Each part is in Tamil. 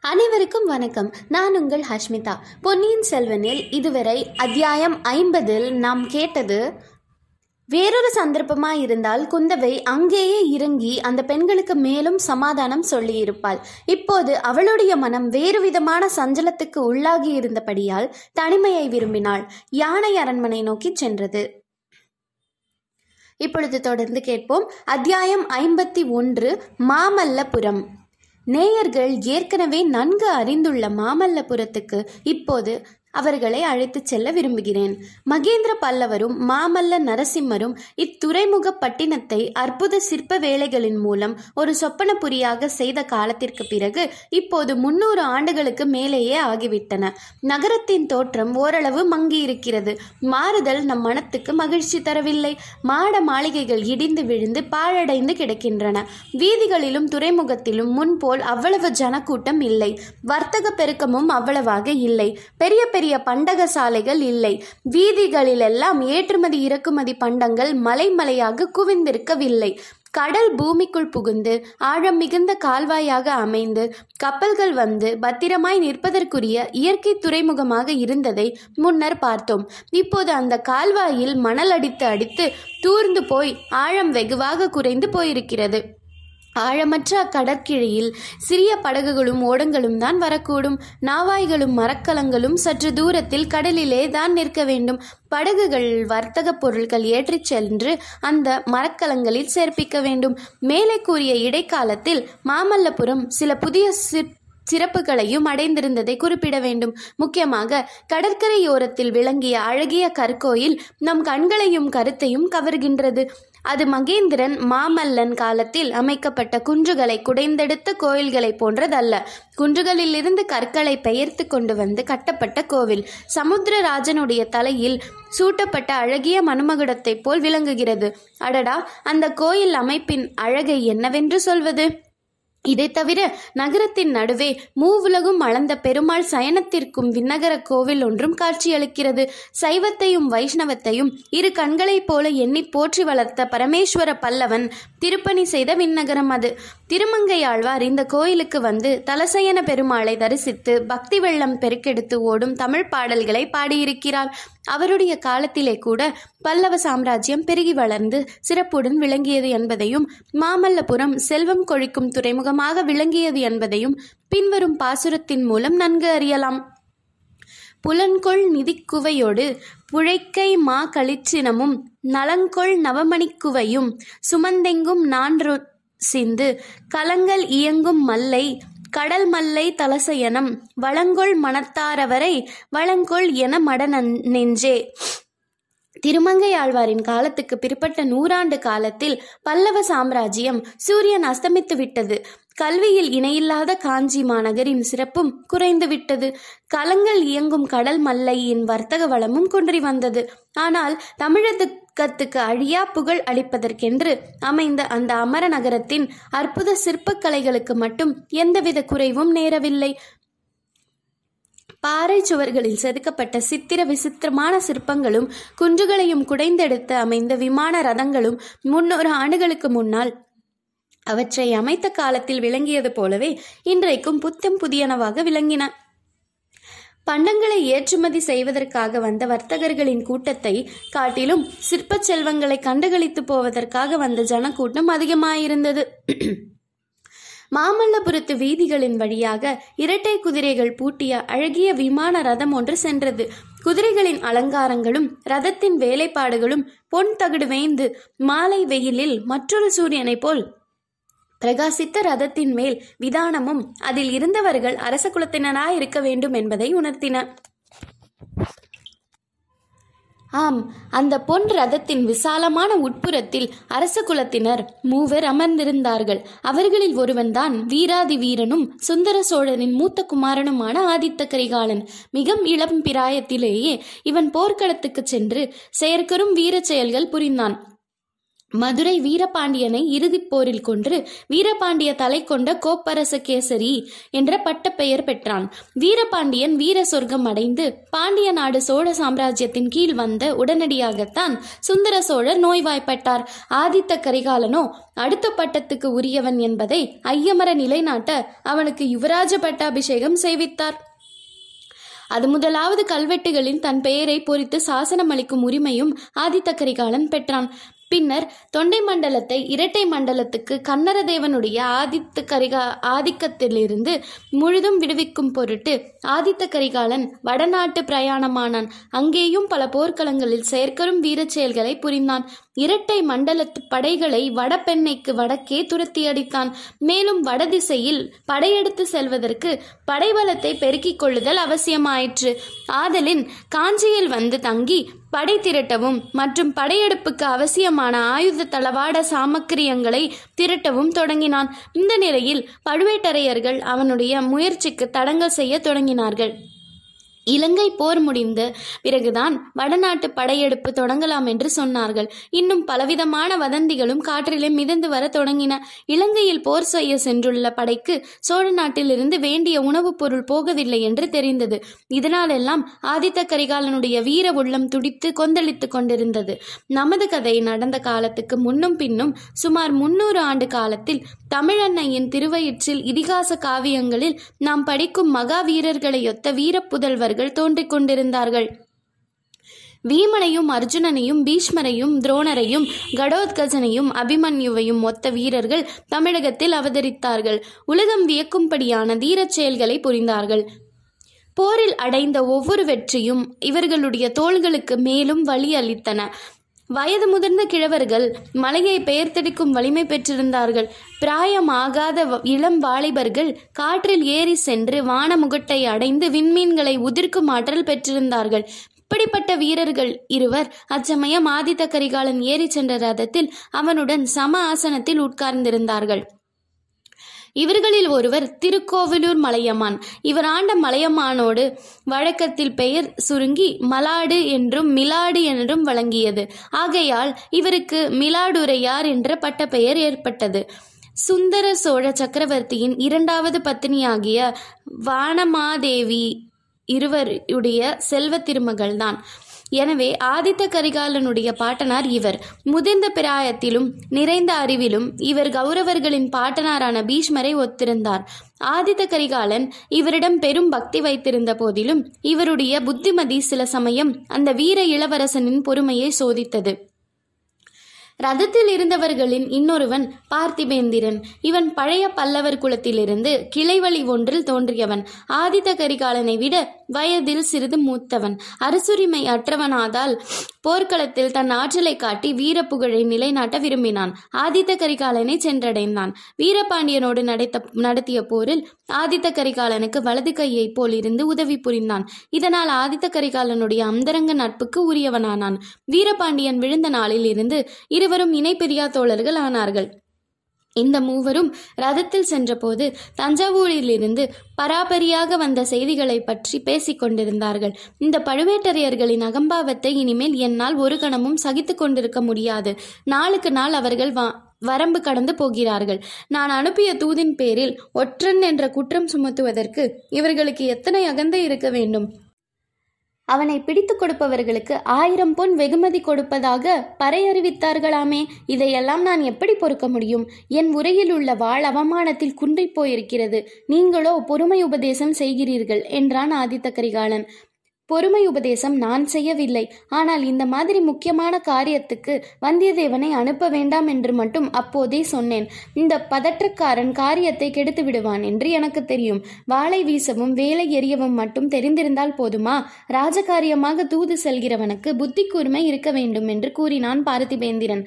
அனைவருக்கும் வணக்கம். நான் உங்கள் ஹஷ்மிதா. பொன்னியின் செல்வனில் இதுவரை அத்தியாயம் ஐம்பதில் நாம் கேட்டது வேறொரு சந்தர்ப்பமா இருந்தால் குந்தவை அங்கேயே இறங்கி அந்த பெண்களுக்கு மேலும் சமாதானம் சொல்லியிருப்பாள். இப்போது அவளுடைய மனம் வேறு விதமான சஞ்சலத்துக்கு உள்ளாகி இருந்தபடியால் தனிமையை விரும்பினாள். யானை அரண்மனை நோக்கி சென்றது. இப்பொழுது தொடர்ந்து கேட்போம். அத்தியாயம் ஐம்பத்தி ஒன்று மாமல்லபுரம். நேயர்கள் ஏற்கனவே நன்கு அறிந்துள்ள மாமல்லபுரத்துக்கு இப்போது அவர்களை அழைத்துச் செல்ல விரும்புகிறேன். மகேந்திர பல்லவரும் மாமல்ல நரசிம்மரும் இத்துறைமுக பட்டினத்தை அற்புத சிற்ப வேலைகளின் மூலம் ஒரு சொப்பனபுரியாக செய்த காலத்திற்கு பிறகு இப்போது முன்னூறு ஆண்டுகளுக்கு மேலேயே ஆகிவிட்டன. நகரத்தின் தோற்றம் ஓரளவு மங்கியிருக்கிறது. மாறுதல் நம் மனத்துக்கு மகிழ்ச்சி தரவில்லை. மாட மாளிகைகள் இடிந்து விழுந்து பாழடைந்து கிடக்கின்றன. வீதிகளிலும் துறைமுகத்திலும் முன்போல் அவ்வளவு ஜனக்கூட்டம் இல்லை. வர்த்தக பெருக்கமும் அவ்வளவாக இல்லை. பெரிய பெரிய பண்டக சாலைகள் இல்லை. வீதிகளிலெல்லாம் ஏற்றுமதி இறக்குமதி பண்டங்கள் மலை மலையாக குவிந்திருக்கவில்லை. கடல் பூமிக்குள் புகுந்து ஆழம் மிகுந்த கால்வாயாக அமைந்து கப்பல்கள் வந்து பத்திரமாய் நிற்பதற்குரிய இயற்கை துறைமுகமாக இருந்ததை முன்னர் பார்த்தோம். இப்போது அந்த கால்வாயில் மணல் அடித்து அடித்து தூர்ந்து போய் ஆழம் வெகுவாக குறைந்து போயிருக்கிறது. ஆழமற்ற அக்கடற்கிழியில் சிறிய படகுகளும் ஓடங்களும் தான் வரக்கூடும். நாவாய்களும் மரக்கலங்களும் சற்று தூரத்தில் கடலிலே தான் நிற்க வேண்டும். படகுகள் வர்த்தக பொருட்கள் ஏற்றிச் சென்று அந்த மரக்கலங்களில் சேர்ப்பிக்க வேண்டும். மேலே கூறிய இடைக்காலத்தில் மாமல்லபுரம் சில புதிய சிற் சிறப்புகளையும் அடைந்திருந்ததை குறிப்பிட வேண்டும். முக்கியமாக கடற்கரையோரத்தில் விளங்கிய அழகிய கற்கோயில் நம் கண்களையும் கருத்தையும் கவர்கின்றது. அது மகேந்திரன் மாமல்லன் காலத்தில் அமைக்கப்பட்ட குன்றுகளை குடைந்தெடுத்த கோயில்களைப் போன்றதல்ல. குன்றுகளிலிருந்து கற்களை பெயர்த்து கொண்டு வந்து கட்டப்பட்ட கோவில். சமுத்திரராஜனுடைய தலையில் சூட்டப்பட்ட அழகிய மனுமகுடத்தைப் போல் விளங்குகிறது. அடடா அந்த கோயில் அமைப்பின் அழகை என்னவென்று சொல்வது? இதை தவிர நகரத்தின் நடுவே மூவுலகும் அளந்த பெருமாள் சயனத்திற்கும் விண்ணகர கோவில் ஒன்றும் காட்சியளிக்கிறது. சைவத்தையும் வைஷ்ணவத்தையும் இரு கண்களைப் போல எண்ணி போற்றி வளர்த்த பரமேஸ்வர பல்லவன் திருப்பணி செய்த விண்ணகரம் அது. திருமங்கையாழ்வார் இந்த கோயிலுக்கு வந்து தலசயன பெருமாளை தரிசித்து பக்தி வெள்ளம் பெருக்கெடுத்து ஓடும் தமிழ் பாடல்களை பாடியிருக்கிறார். அவருடைய காலத்திலே கூட பல்லவ சாம்ராஜ்யம் பெருகி வளர்ந்து சிறப்புடன் விளங்கியது என்பதையும் மாமல்லபுரம் செல்வம் கொழிக்கும் துறைமுகமாக விளங்கியது என்பதையும் பின்வரும் பாசுரத்தின் மூலம் நன்கு அறியலாம். புலன்கொள் நிதிக்குவையோடு புழைக்கை மா களிற்றினமும் நலங்கொள் நவமணிக்குவையும் சுமந்தெங்கும் நான்று சிந்து கலங்கள் இயங்கும் மல்லை கடல் மல்லை தலசயனம் வளங்கொள் மனத்தாரவரை வளங்கொள் என மட நெஞ்சே. திருமங்கை ஆழ்வாரின் காலத்துக்கு பிற்பட்ட நூறாண்டு காலத்தில் பல்லவ சாம்ராஜ்யம் சூரியன் அஸ்தமித்து விட்டது கல்வியில் இணையில்லாத காஞ்சி மாநகரின் சிறப்பும் குறைந்துவிட்டது. கலங்கள் இயங்கும் கடல் மல்லையின் வர்த்தக வளமும் குன்றி வந்தது. ஆனால் தமிழகத்துக்கு அழியா புகழ் அளிப்பதற்கென்று அமைந்த அந்த அமர நகரத்தின் அற்புத சிற்பக்கலைகளுக்கு மட்டும் எந்தவித குறைவும் நேரவில்லை. பாறை சுவர்களில் செதுக்கப்பட்ட சித்திர விசித்திரமான சிற்பங்களும் குன்றுகளையும் குடைந்தெடுத்து அமைந்த விமான ரதங்களும் முன்னூறு ஆண்டுகளுக்கு முன்னால் அவற்றை அமைத்த காலத்தில் விளங்கியது போலவே இன்றைக்கும் புத்தம் புதியனவாக விளங்கின. பண்டங்களை ஏற்றுமதி செய்வதற்காக வந்த வர்த்தகர்களின் கூட்டத்தை காட்டிலும் சிற்ப செல்வங்களை கண்டுகளித்து போவதற்காக வந்த ஜனக்கூட்டம் அதிகமாயிருந்தது. மாமல்லபுரத்து வீதிகளின் வழியாக இரட்டை குதிரைகள் பூட்டிய அழகிய விமான ரதம் ஒன்று சென்றது. குதிரைகளின் அலங்காரங்களும் ரதத்தின் வேலைப்பாடுகளும் பொன் தகடு வேய்ந்து மாலை வெயிலில் மற்றொரு சூரியனைப் போல் பிரகாசித்த ரதத்தின் மேல் விதானமும் அதில் இருந்தவர்கள் அரச குலத்தினராய் இருக்க வேண்டும் என்பதை உணர்த்தின. ஆம் அந்த பொன் ரதத்தின் விசாலமான உட்புறத்தில் அரச குலத்தினர் மூவர் அமர்ந்திருந்தார்கள். அவர்களில் ஒருவன்தான் வீராதி வீரனும் சுந்தர சோழனின் மூத்த குமாரனுமான ஆதித்த கரிகாலன். மிக இளம் பிராயத்திலேயே இவன் போர்க்களத்துக்கு சென்று செயற்கரும் வீரச் செயல்கள் புரிந்தான். மதுரை வீரபாண்டியனை இறுதிப் போரில் கொன்று வீரபாண்டிய தலை கொண்ட கோப்பரச கேசரி என்ற பட்டப்பெயர் பெற்றான். வீரபாண்டியன் வீர சொர்க்கம் அடைந்து பாண்டிய நாடு சோழ சாம்ராஜ்யத்தின் கீழ் வந்த உடனடியாகத்தான் சுந்தர சோழர் நோய்வாய்ப்பட்டார். ஆதித்த கரிகாலனோ அடுத்த பட்டத்துக்கு உரியவன் என்பதை ஐயமர நிலைநாட்ட அவனுக்கு யுவராஜ பட்டாபிஷேகம் செய்வித்தார். அது முதலாவது கல்வெட்டுகளின் தன் பெயரை பொறித்து சாசனம் அளிக்கும் உரிமையும் ஆதித்த கரிகாலன் பெற்றான். பின்னர் தொண்டை மண்டலத்தை இரட்டை மண்டலத்துக்கு கன்னரதேவனுடைய ஆதித்த கரிகா ஆதிக்கத்திலிருந்து முழுதும் விடுவிக்கும் பொருட்டு ஆதித்த கரிகாலன் வடநாட்டு பிரயாணமானான். அங்கேயும் பல போர்க்களங்களில் செயற்கரும் வீரச் செயல்களை புரிந்தான். இரட்டை மண்டலத்து படைகளை வடபெண்ணைக்கு வடக்கே துரத்தி அடித்தான் மேலும் வடதிசையில் படையெடுத்து செல்வதற்கு படைபலத்தை பெருக்கிக் கொள்ளுதல் அவசியமாயிற்று. ஆதலின் காஞ்சியில் வந்து தங்கி படை திரட்டவும் மற்றும் படையெடுப்புக்கு அவசியமான ஆயுத தளவாட சாமக்கிரியங்களை திரட்டவும் தொடங்கினான். இந்த நிலையில் பழுவேட்டரையர்கள் அவனுடைய முயற்சிக்கு தடங்கல் செய்ய தொடங்கினார்கள். இலங்கை போர் முடிந்த பிறகுதான் வடநாட்டு படையெடுப்பு தொடங்கலாம் என்று சொன்னார்கள். இன்னும் பலவிதமான வதந்திகளும் காற்றிலே மிதந்து வர தொடங்கின. இலங்கையில் போர் செய்ய சென்றுள்ள படைக்கு சோழ நாட்டிலிருந்து வேண்டிய உணவுப் பொருள் போகவில்லை என்று தெரிந்தது. இதனாலெல்லாம் ஆதித்த கரிகாலனுடைய வீர உள்ளம் துடித்து கொந்தளித்து கொண்டிருந்தது. நமது கதை நடந்த காலத்துக்கு முன்னும் பின்னும் சுமார் முன்னூறு ஆண்டு காலத்தில் தமிழன்னையின் திருவயிற்றில் இதிகாச காவியங்களில் நாம் படிக்கும் மகாவீரர்களையொத்த வீரப்புதல்வர்கள் வீரப்புதல்வர்கள் தோன்றிக் கொண்டிருந்தார்கள். வீமனையும் அர்ஜுனனையும் பீஷ்மரையும் துரோணரையும் கடோத்கஜனையும் அபிமன்யுவையும் மொத்த வீரர்கள் தமிழகத்தில் அவதரித்தார்கள். உலகம் வியக்கும்படியான தீரச் செயல்களை புரிந்தார்கள். போரில் அடைந்த ஒவ்வொரு வெற்றியும் இவர்களுடைய தோள்களுக்கு மேலும் வழி அளித்தன. வயது முதிர்ந்த கிழவர்கள் மலையை பெயர்த்தெடுக்கும் வலிமை பெற்றிருந்தார்கள். பிராயமாகாத வ- இளம் வாலிபர்கள் காற்றில் ஏறி சென்று வானமுகட்டை அடைந்து விண்மீன்களை உதிர்க்கும் ஆற்றல் பெற்றிருந்தார்கள். இப்படிப்பட்ட வீரர்கள் இருவர் அச்சமயம் ஆதித்த கரிகாலன் ஏறி சென்ற ரதத்தில் அவனுடன் சம ஆசனத்தில் உட்கார்ந்திருந்தார்கள். இவர்களில் ஒருவர் திருக்கோவிலூர் மலையமான். இவர் ஆண்ட மலையமானோடு வழக்கத்தில் பெயர் சுருங்கி மலாடு என்றும் மிலாடு என்றும் வழங்கியது. ஆகையால் இவருக்கு மிலாடுரையார் என்ற பட்டப்பெயர் ஏற்பட்டது. சுந்தர சோழ சக்கரவர்த்தியின் இரண்டாவது பத்தினியாகிய வானமாதேவி இருவருடைய செல்வ திருமகள்தான். எனவே ஆதித்த கரிகாலனுடைய பாட்டனார் இவர். முதிர்ந்த பிராயத்திலும் நிறைந்த அறிவிலும் இவர் கௌரவர்களின் பாட்டனாரான பீஷ்மரை ஒத்திருந்தார். ஆதித்த கரிகாலன் இவரிடம் பெரும் பக்தி வைத்திருந்த போதிலும் இவருடைய புத்திமதி சில சமயம் அந்த வீர இளவரசனின் பொறுமையை சோதித்தது. ரதத்தில் இருந்தவர்களின் இன்னொருவன் பார்த்திபேந்திரன். இவன் பழைய பல்லவர் குலத்திலிருந்து கிளைவழி ஒன்றில் தோன்றியவன். ஆதித்த கரிகாலனை விட வயதில் சிறிது மூத்தவன். அரசுரிமை அற்றவனாதால் போர்க்களத்தில் தன் ஆற்றலை காட்டி வீரப்புகழை நிலைநாட்ட விரும்பினான். ஆதித்த கரிகாலனை சென்றடைந்தான். வீரபாண்டியனோடு நடத்த நடத்திய போரில் ஆதித்த கரிகாலனுக்கு வலது கையைப் போல் இருந்து உதவி புரிந்தான். இதனால் ஆதித்த கரிகாலனுடைய அந்தரங்க நட்புக்கு உரியவனானான். வீரபாண்டியன் விழுந்த நாளில் இருந்து இரு இருவரும் இணைப்பிரியா தோழர்கள் ஆனார்கள். இந்த மூவரும் ரதத்தில் சென்றபோது தஞ்சாவூரிலிருந்து பராபரியாக வந்த செய்திகளை பற்றி பேசிக் கொண்டிருந்தார்கள். இந்த பழுவேட்டரையர்களின் அகம்பாவத்தை இனிமேல் என்னால் ஒரு கணமும் சகித்துக் கொண்டிருக்க முடியாது. நாளுக்கு நாள் அவர்கள் வா வரம்பு கடந்து போகிறார்கள். நான் அனுப்பிய தூதின் பேரில் ஒற்றன் என்ற குற்றம் சுமத்துவதற்கு இவர்களுக்கு எத்தனை அகந்தை இருக்க வேண்டும்? அவனை பிடித்துக் கொடுப்பவர்களுக்கு ஆயிரம் பொன் வெகுமதி கொடுப்பதாக பறையறிவித்தார்களாமே. இதையெல்லாம் நான் எப்படி பொறுக்க முடியும்? என் உரையில் உள்ள வாழ் அவமானத்தில் குன்றிப் போயிருக்கிறது. நீங்களோ பொறுமை உபதேசம் செய்கிறீர்கள் என்றான் ஆதித்த கரிகாலன். பொறுமை உபதேசம் நான் செய்யவில்லை. ஆனால் இந்த மாதிரி முக்கியமான காரியத்துக்கு வந்தியத்தேவனை அனுப்ப வேண்டாம் என்று மட்டும் அப்போதே சொன்னேன். இந்த பதற்றக்காரன் காரியத்தை கெடுத்து விடுவான் என்று எனக்கு தெரியும். வாளை வீசவும் வேலை எறியவும் மட்டும் தெரிந்திருந்தால் போதுமா? ராஜகாரியமாக தூது செல்கிறவனுக்கு புத்தி கூர்மை இருக்க வேண்டும் என்று கூறினான் பார்த்திபேந்திரன்.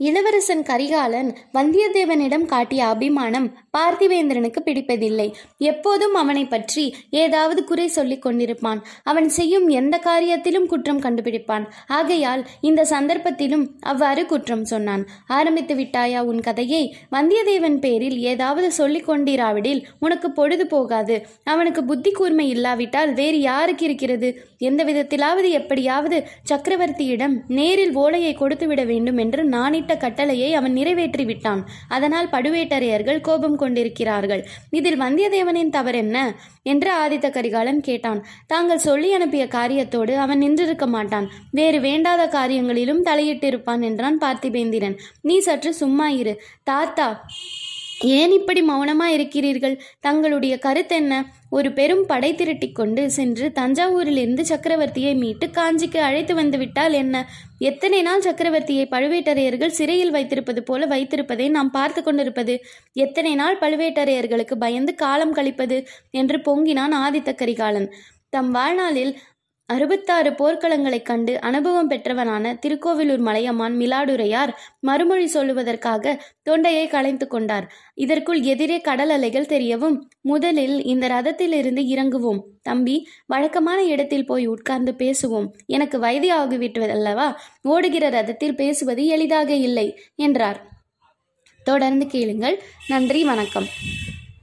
இளவரசன் கரிகாலன் வந்தியத்தேவனிடம் காட்டிய அபிமானம் பார்த்திவேந்திரனுக்கு பிடிப்பதில்லை. எப்போதும் அவனை பற்றி ஏதாவது குறை சொல்லிக் கொண்டிருப்பான். அவன் செய்யும் எந்த காரியத்திலும் குற்றம் கண்டுபிடிப்பான். ஆகையால் இந்த சந்தர்ப்பத்திலும் அவ்வாறு குற்றம் சொன்னான். ஆரம்பித்து விட்டாயா உன் கதையை? வந்தியத்தேவன் பேரில் ஏதாவது சொல்லிக் கொண்டிராவிடில் உனக்கு பொழுது போகாது. அவனுக்கு புத்தி கூர்மை இல்லாவிட்டால் வேறு யாருக்கு இருக்கிறது? எந்த விதத்திலாவது எப்படியாவது சக்கரவர்த்தியிடம் நேரில் ஓலையை கொடுத்துவிட வேண்டும் என்று நானிட்டு கட்டளையை அவன் நிறைவேற்றி விட்டான் அதனால் படுவேட்டரையர்கள் கோபம் கொண்டிருக்கிறார்கள். இதில் வந்தியத்தேவனின் தவறென்ன என்று ஆதித்த கரிகாலன் கேட்டான். தாங்கள் சொல்லி அனுப்பிய காரியத்தோடு அவன் நின்றிருக்க மாட்டான். வேறு வேண்டாத காரியங்களிலும் தலையிட்டிருப்பான் என்றான் பார்த்திபேந்திரன். நீ சற்று சும்மா இரு. தாத்தா ஏன் இப்படி மௌனமா இருக்கிறீர்கள்? தங்களுடைய கருத்தென்ன ஒரு பெரும் படை திரட்டிக் கொண்டு சென்று தஞ்சாவூரிலிருந்து சக்கரவர்த்தியை மீட்டு காஞ்சிக்கு அழைத்து வந்து விட்டால் என்ன? எத்தனை நாள் சக்கரவர்த்தியை பழுவேட்டரையர்கள் சிறையில் வைத்திருப்பது போல வைத்திருப்பதை நாம் பார்த்து கொண்டிருப்பது? எத்தனை நாள் பழுவேட்டரையர்களுக்கு பயந்து காலம் கழிப்பது? என்று பொங்கினான் ஆதித்த கரிகாலன். தம் வாழ்நாளில் அறுபத்தாறு போர்க்களங்களைக் கண்டு அனுபவம் பெற்றவனான திருக்கோவிலூர் மலையமான் மிலாடுரையார் மறுமொழி சொல்லுவதற்காக தொண்டையை களைந்து கொண்டார். இதற்குள் எதிரே கடல் அலைகள் தெரியவும் முதலில் இந்த ரதத்திலிருந்து இறங்குவோம். தம்பி வழக்கமான இடத்தில் போய் உட்கார்ந்து பேசுவோம். எனக்கு வயது ஓடுகிற ரதத்தில் பேசுவது எளிதாக இல்லை என்றார். தொடர்ந்து கேளுங்கள். நன்றி வணக்கம்.